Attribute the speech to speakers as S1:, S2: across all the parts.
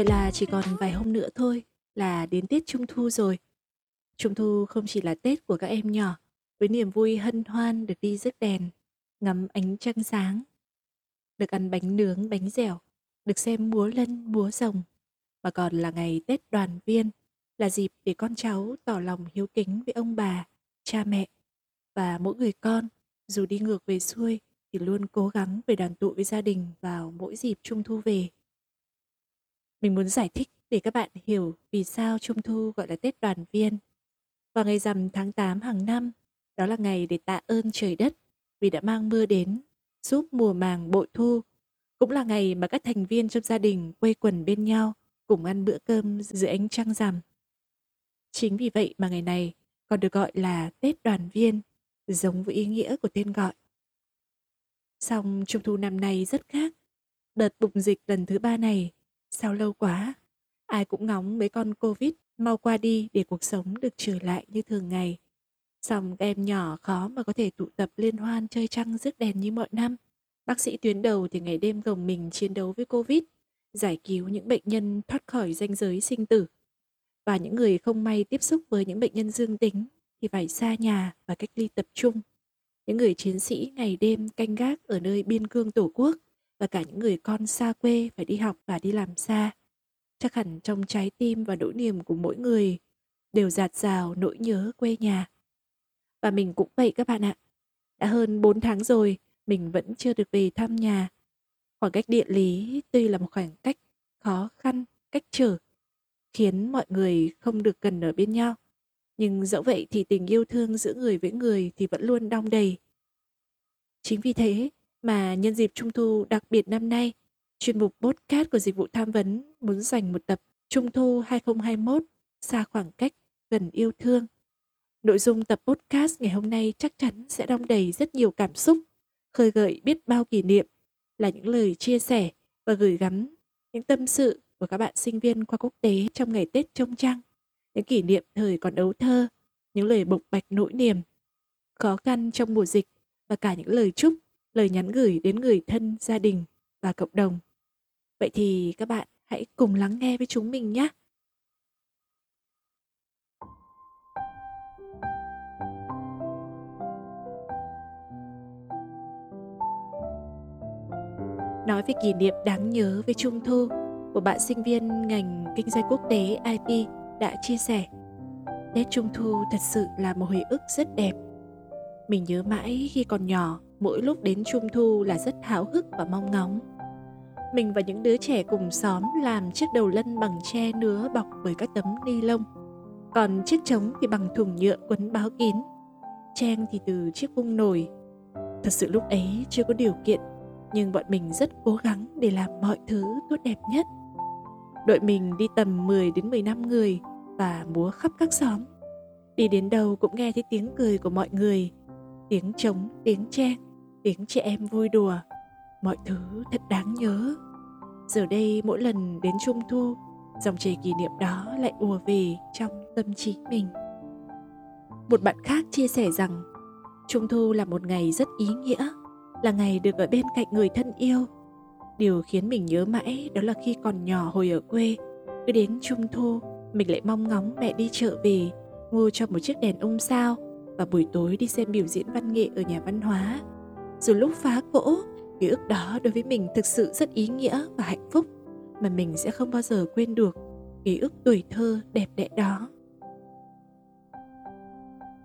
S1: Vậy là chỉ còn vài hôm nữa thôi là đến Tết Trung Thu rồi. Trung Thu không chỉ là Tết của các em nhỏ, với niềm vui hân hoan được đi rước đèn, ngắm ánh trăng sáng, được ăn bánh nướng, bánh dẻo, được xem múa lân, múa rồng, mà còn là ngày Tết đoàn viên, là dịp để con cháu tỏ lòng hiếu kính với ông bà, cha mẹ và mỗi người con, dù đi ngược về xuôi thì luôn cố gắng về đoàn tụ với gia đình vào mỗi dịp Trung Thu về. Mình muốn giải thích để các bạn hiểu vì sao Trung Thu gọi là Tết đoàn viên. Vào ngày rằm tháng 8 hàng năm, đó là ngày để tạ ơn trời đất vì đã mang mưa đến, giúp mùa màng bội thu. Cũng là ngày mà các thành viên trong gia đình quây quần bên nhau, cùng ăn bữa cơm dưới ánh trăng rằm. Chính vì vậy mà ngày này còn được gọi là Tết đoàn viên, giống với ý nghĩa của tên gọi. Song Trung Thu năm nay rất khác. Đợt bùng dịch lần thứ ba này Sao lâu quá, ai cũng ngóng mấy con Covid mau qua đi để cuộc sống được trở lại như thường ngày. Xong các em nhỏ khó mà có thể tụ tập liên hoan chơi trăng rước đèn như mọi năm. Bác sĩ tuyến đầu thì ngày đêm gồng mình chiến đấu với Covid, giải cứu những bệnh nhân thoát khỏi ranh giới sinh tử. Và những người không may tiếp xúc với những bệnh nhân dương tính thì phải xa nhà và cách ly tập trung. Những người chiến sĩ ngày đêm canh gác ở nơi biên cương tổ quốc và cả những người con xa quê phải đi học và đi làm xa. Chắc hẳn trong trái tim và nỗi niềm của mỗi người đều dạt rào nỗi nhớ quê nhà. Và mình cũng vậy các bạn ạ. Đã hơn 4 tháng rồi, mình vẫn chưa được về thăm nhà. Khoảng cách địa lý tuy là một khoảng cách khó khăn, cách trở, khiến mọi người không được gần ở bên nhau. Nhưng dẫu vậy thì tình yêu thương giữa người với người thì vẫn luôn đong đầy. Chính vì thế mà nhân dịp Trung thu đặc biệt năm nay, chuyên mục podcast của dịch vụ tham vấn muốn dành một tập Trung thu 2021 xa khoảng cách gần yêu thương. Nội dung tập podcast ngày hôm nay chắc chắn sẽ đong đầy rất nhiều cảm xúc, khơi gợi biết bao kỷ niệm, là những lời chia sẻ và gửi gắm những tâm sự của các bạn sinh viên khoa quốc tế trong ngày Tết trông trăng, những kỷ niệm thời còn ấu thơ, những lời bộc bạch nỗi niềm, khó khăn trong mùa dịch và cả những lời chúc lời nhắn gửi đến người thân, gia đình và cộng đồng. Vậy thì các bạn hãy cùng lắng nghe với chúng mình nhé. Nói về kỷ niệm đáng nhớ với Trung Thu, một bạn sinh viên ngành kinh doanh quốc tế IP đã chia sẻ Tết Trung Thu thật sự là một hồi ức rất đẹp. Mình nhớ mãi khi còn nhỏ, mỗi lúc đến trung thu là rất háo hức và mong ngóng. Mình và những đứa trẻ cùng xóm làm chiếc đầu lân bằng tre nứa bọc bởi các tấm ni lông. Còn chiếc trống thì bằng thùng nhựa quấn báo kín. Trang thì từ chiếc vung nồi. Thật sự lúc ấy chưa có điều kiện, nhưng bọn mình rất cố gắng để làm mọi thứ tốt đẹp nhất. Đội mình đi tầm 10 đến 15 người và múa khắp các xóm. Đi đến đâu cũng nghe thấy tiếng cười của mọi người, tiếng trống, tiếng trang tiếng chị em vui đùa. Mọi thứ thật đáng nhớ. Giờ đây mỗi lần đến trung thu, dòng chảy kỷ niệm đó lại ùa về trong tâm trí mình. Một bạn khác chia sẻ rằng, trung thu là một ngày rất ý nghĩa, là ngày được ở bên cạnh người thân yêu. Điều khiến mình nhớ mãi đó là khi còn nhỏ hồi ở quê, cứ đến trung thu, mình lại mong ngóng mẹ đi chợ về, mua cho một chiếc đèn ông sao và buổi tối đi xem biểu diễn văn nghệ ở nhà văn hóa dù lúc phá cỗ, ký ức đó đối với mình thực sự rất ý nghĩa và hạnh phúc, mà mình sẽ không bao giờ quên được ký ức tuổi thơ đẹp đẽ đó.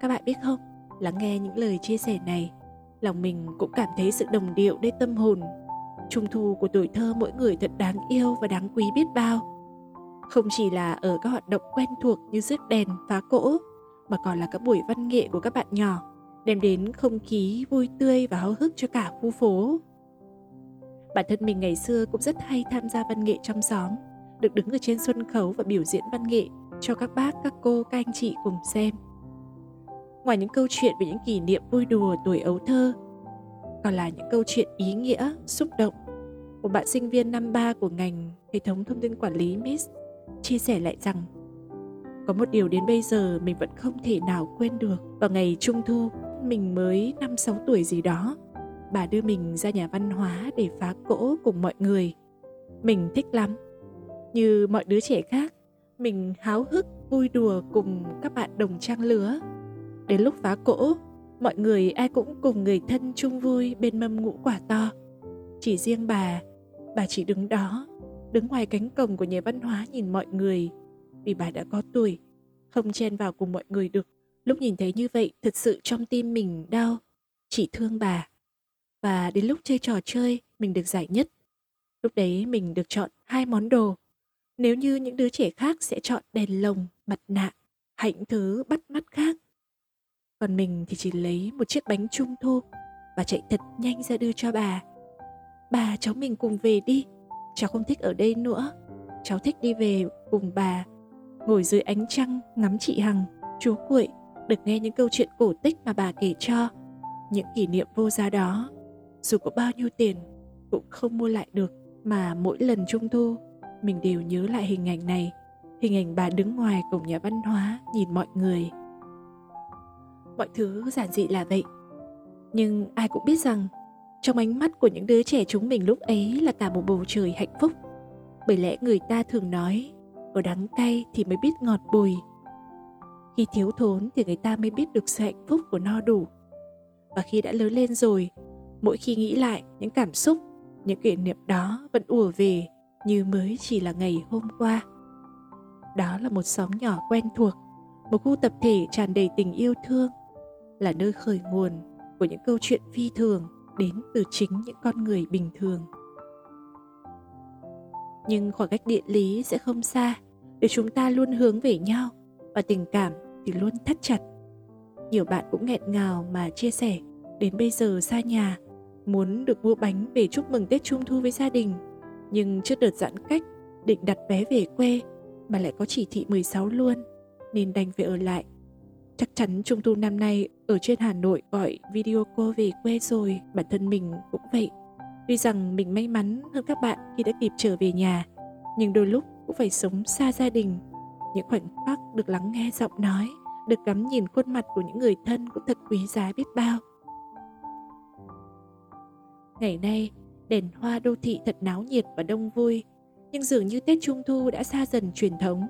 S1: Các bạn biết không, lắng nghe những lời chia sẻ này, lòng mình cũng cảm thấy sự đồng điệu đến tâm hồn. Trung thu của tuổi thơ mỗi người thật đáng yêu và đáng quý biết bao. Không chỉ là ở các hoạt động quen thuộc như rước đèn, phá cỗ, mà còn là các buổi văn nghệ của các bạn nhỏ đem đến không khí vui tươi và háo hức cho cả khu phố. Bản thân mình ngày xưa cũng rất hay tham gia văn nghệ trong xóm, được đứng ở trên sân khấu và biểu diễn văn nghệ cho các bác, các cô, các anh chị cùng xem. Ngoài những câu chuyện về những kỷ niệm vui đùa tuổi ấu thơ, còn là những câu chuyện ý nghĩa, xúc động. Một bạn sinh viên năm ba của ngành hệ thống thông tin quản lý Miss chia sẻ lại rằng có một điều đến bây giờ mình vẫn không thể nào quên được. Vào ngày Trung Thu, mình mới 5-6 tuổi gì đó. Bà đưa mình ra nhà văn hóa để phá cỗ cùng mọi người. Mình thích lắm. Như mọi đứa trẻ khác, mình háo hức vui đùa cùng các bạn đồng trang lứa. Đến lúc phá cỗ, mọi người ai cũng cùng người thân chung vui bên mâm ngũ quả to. Chỉ riêng bà, bà chỉ đứng đó, đứng ngoài cánh cổng của nhà văn hóa nhìn mọi người vì bà đã có tuổi, không chen vào cùng mọi người được. Lúc nhìn thấy như vậy, thật sự trong tim mình đau, chỉ thương bà. Và đến lúc chơi trò chơi, mình được giải nhất. Lúc đấy mình được chọn hai món đồ. Nếu như những đứa trẻ khác sẽ chọn đèn lồng, mặt nạ, hạnh thứ bắt mắt khác. Còn mình thì chỉ lấy một chiếc bánh trung thu và chạy thật nhanh ra đưa cho bà. Bà cháu mình cùng về đi, cháu không thích ở đây nữa. Cháu thích đi về cùng bà ngồi dưới ánh trăng ngắm chị Hằng, chú Cuội được nghe những câu chuyện cổ tích mà bà kể cho. Những kỷ niệm vô giá đó, dù có bao nhiêu tiền, cũng không mua lại được. Mà mỗi lần trung thu, mình đều nhớ lại hình ảnh này, hình ảnh bà đứng ngoài cổng nhà văn hóa nhìn mọi người. Mọi thứ giản dị là vậy, nhưng ai cũng biết rằng trong ánh mắt của những đứa trẻ chúng mình lúc ấy là cả một bầu trời hạnh phúc. Bởi lẽ người ta thường nói ở đắng cay thì mới biết ngọt bùi khi thiếu thốn thì người ta mới biết được sự hạnh phúc của no đủ. Và khi đã lớn lên rồi, mỗi khi nghĩ lại, những cảm xúc, những kỷ niệm đó vẫn ùa về như mới chỉ là ngày hôm qua. Đó là một xóm nhỏ quen thuộc, một khu tập thể tràn đầy tình yêu thương, là nơi khởi nguồn của những câu chuyện phi thường đến từ chính những con người bình thường. Nhưng khoảng cách địa lý sẽ không xa để chúng ta luôn hướng về nhau và tình cảm thì luôn thắt chặt. Nhiều bạn cũng nghẹn ngào mà chia sẻ đến bây giờ xa nhà muốn được mua bánh về chúc mừng Tết Trung thu với gia đình. Nhưng trước đợt giãn cách định đặt vé về quê mà lại có chỉ thị 16 luôn nên đành phải ở lại. Chắc chắn Trung thu năm nay ở trên Hà Nội gọi video cô về quê rồi bản thân mình cũng vậy. Tuy rằng mình may mắn hơn các bạn khi đã kịp trở về nhà, nhưng đôi lúc cũng phải sống xa gia đình. Những khoảnh khắc được lắng nghe giọng nói, được ngắm nhìn khuôn mặt của những người thân cũng thật quý giá biết bao. Ngày nay, đèn hoa đô thị thật náo nhiệt và đông vui, nhưng dường như Tết Trung Thu đã xa dần truyền thống.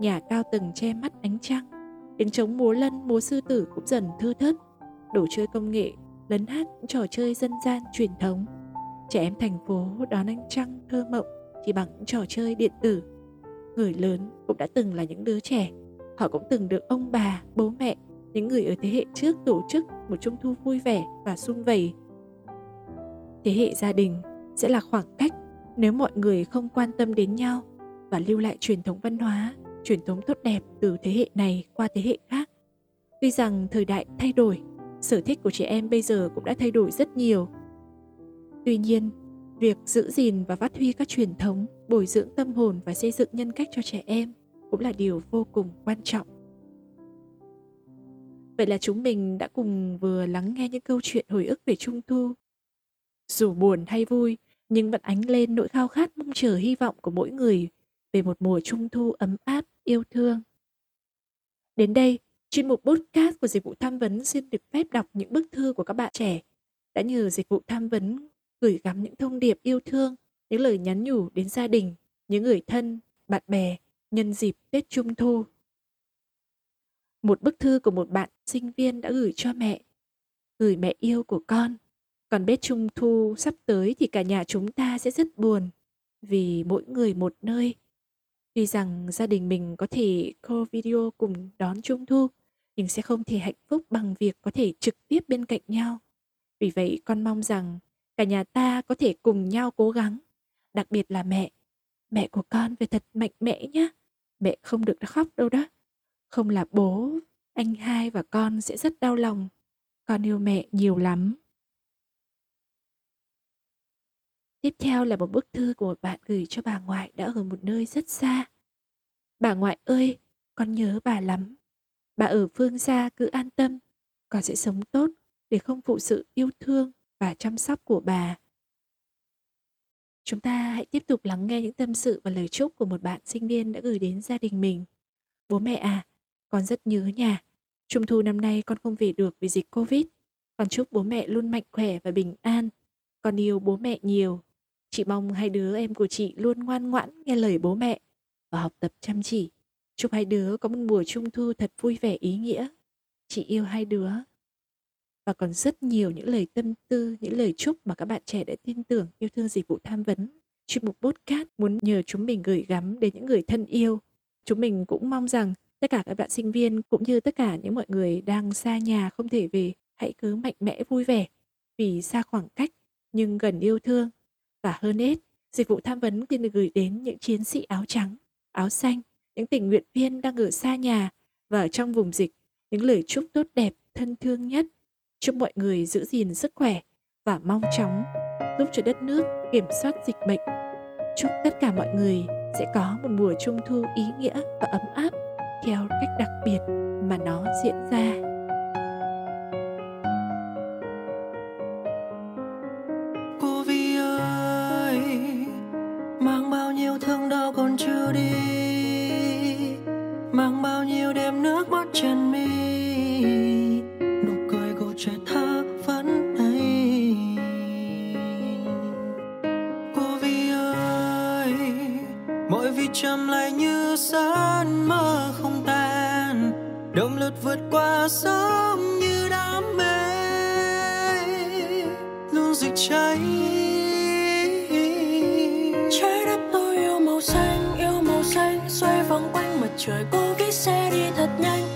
S1: Nhà cao tầng che mắt ánh trăng, tiếng trống múa lân, múa sư tử cũng dần thưa thớt. Đồ chơi công nghệ, lấn hát trò chơi dân gian truyền thống Trẻ em thành phố đón ánh trăng thơ mộng chỉ bằng những trò chơi điện tử. Người lớn cũng đã từng là những đứa trẻ. Họ cũng từng được ông bà, bố mẹ, những người ở thế hệ trước tổ chức một trung thu vui vẻ và sung vầy. Thế hệ gia đình sẽ là khoảng cách nếu mọi người không quan tâm đến nhau và lưu lại truyền thống văn hóa, truyền thống tốt đẹp từ thế hệ này qua thế hệ khác. Tuy rằng thời đại thay đổi, sở thích của trẻ em bây giờ cũng đã thay đổi rất nhiều Tuy nhiên, việc giữ gìn và phát huy các truyền thống, bồi dưỡng tâm hồn và xây dựng nhân cách cho trẻ em cũng là điều vô cùng quan trọng. Vậy là chúng mình đã cùng vừa lắng nghe những câu chuyện hồi ức về Trung Thu. Dù buồn hay vui, nhưng vẫn ánh lên nỗi khao khát mong chờ hy vọng của mỗi người về một mùa Trung Thu ấm áp, yêu thương. Đến đây, chuyên mục podcast của dịch vụ tham vấn xin được phép đọc những bức thư của các bạn trẻ đã nhờ dịch vụ tham vấn gửi gắm những thông điệp yêu thương, những lời nhắn nhủ đến gia đình, những người thân, bạn bè nhân dịp Tết Trung Thu. Một bức thư của một bạn sinh viên đã gửi cho mẹ, gửi mẹ yêu của con. Còn Tết Trung Thu sắp tới thì cả nhà chúng ta sẽ rất buồn vì mỗi người một nơi. Tuy rằng gia đình mình có thể call video cùng đón Trung Thu, nhưng sẽ không thể hạnh phúc bằng việc có thể trực tiếp bên cạnh nhau. Vì vậy con mong rằng cả nhà ta có thể cùng nhau cố gắng đặc biệt là mẹ mẹ của con phải thật mạnh mẽ nhé mẹ không được khóc đâu đó không là bố anh hai và con sẽ rất đau lòng con yêu mẹ nhiều lắm Tiếp theo là một bức thư của một bạn gửi cho bà ngoại đã ở một nơi rất xa. Bà ngoại ơi, con nhớ bà lắm. Bà ở phương xa cứ an tâm, con sẽ sống tốt để không phụ sự yêu thương và chăm sóc của bà. Chúng ta hãy tiếp tục lắng nghe những tâm sự và lời chúc của một bạn sinh viên đã gửi đến gia đình mình. Bố mẹ à, con rất nhớ nhà. Trung thu năm nay con không về được vì dịch Covid. Con chúc bố mẹ luôn mạnh khỏe và bình an. Con yêu bố mẹ nhiều. Chị mong hai đứa em của chị luôn ngoan ngoãn nghe lời bố mẹ và học tập chăm chỉ. Chúc hai đứa có một mùa trung thu thật vui vẻ ý nghĩa. Chị yêu hai đứa. Và còn rất nhiều những lời tâm tư, những lời chúc mà các bạn trẻ đã tin tưởng yêu thương dịch vụ tham vấn. Chuyên mục podcast muốn nhờ chúng mình gửi gắm đến những người thân yêu. Chúng mình cũng mong rằng tất cả các bạn sinh viên cũng như tất cả những mọi người đang xa nhà không thể về hãy cứ mạnh mẽ vui vẻ vì xa khoảng cách nhưng gần yêu thương và hơn hết dịch vụ tham vấn xin được gửi đến những chiến sĩ áo trắng áo xanh những tình nguyện viên đang ở xa nhà và ở trong vùng dịch những lời chúc tốt đẹp thân thương nhất chúc mọi người giữ gìn sức khỏe và mau chóng giúp cho đất nước kiểm soát dịch bệnh. Chúc tất cả mọi người sẽ có một mùa trung thu ý nghĩa và ấm áp theo cách đặc biệt mà nó diễn ra.
S2: Cô vi ơi, mang bao nhiêu thương đau còn chưa đi? Mang bao nhiêu đêm nước mắt trên mi? Lại giấc mơ không tan. Động lực vượt qua sóng như đam mê. Luôn rực cháy. Trái đất tôi yêu màu xanh, yêu màu xanh, xoay vòng quanh mặt trời. Cô vĩ xe đi thật nhanh.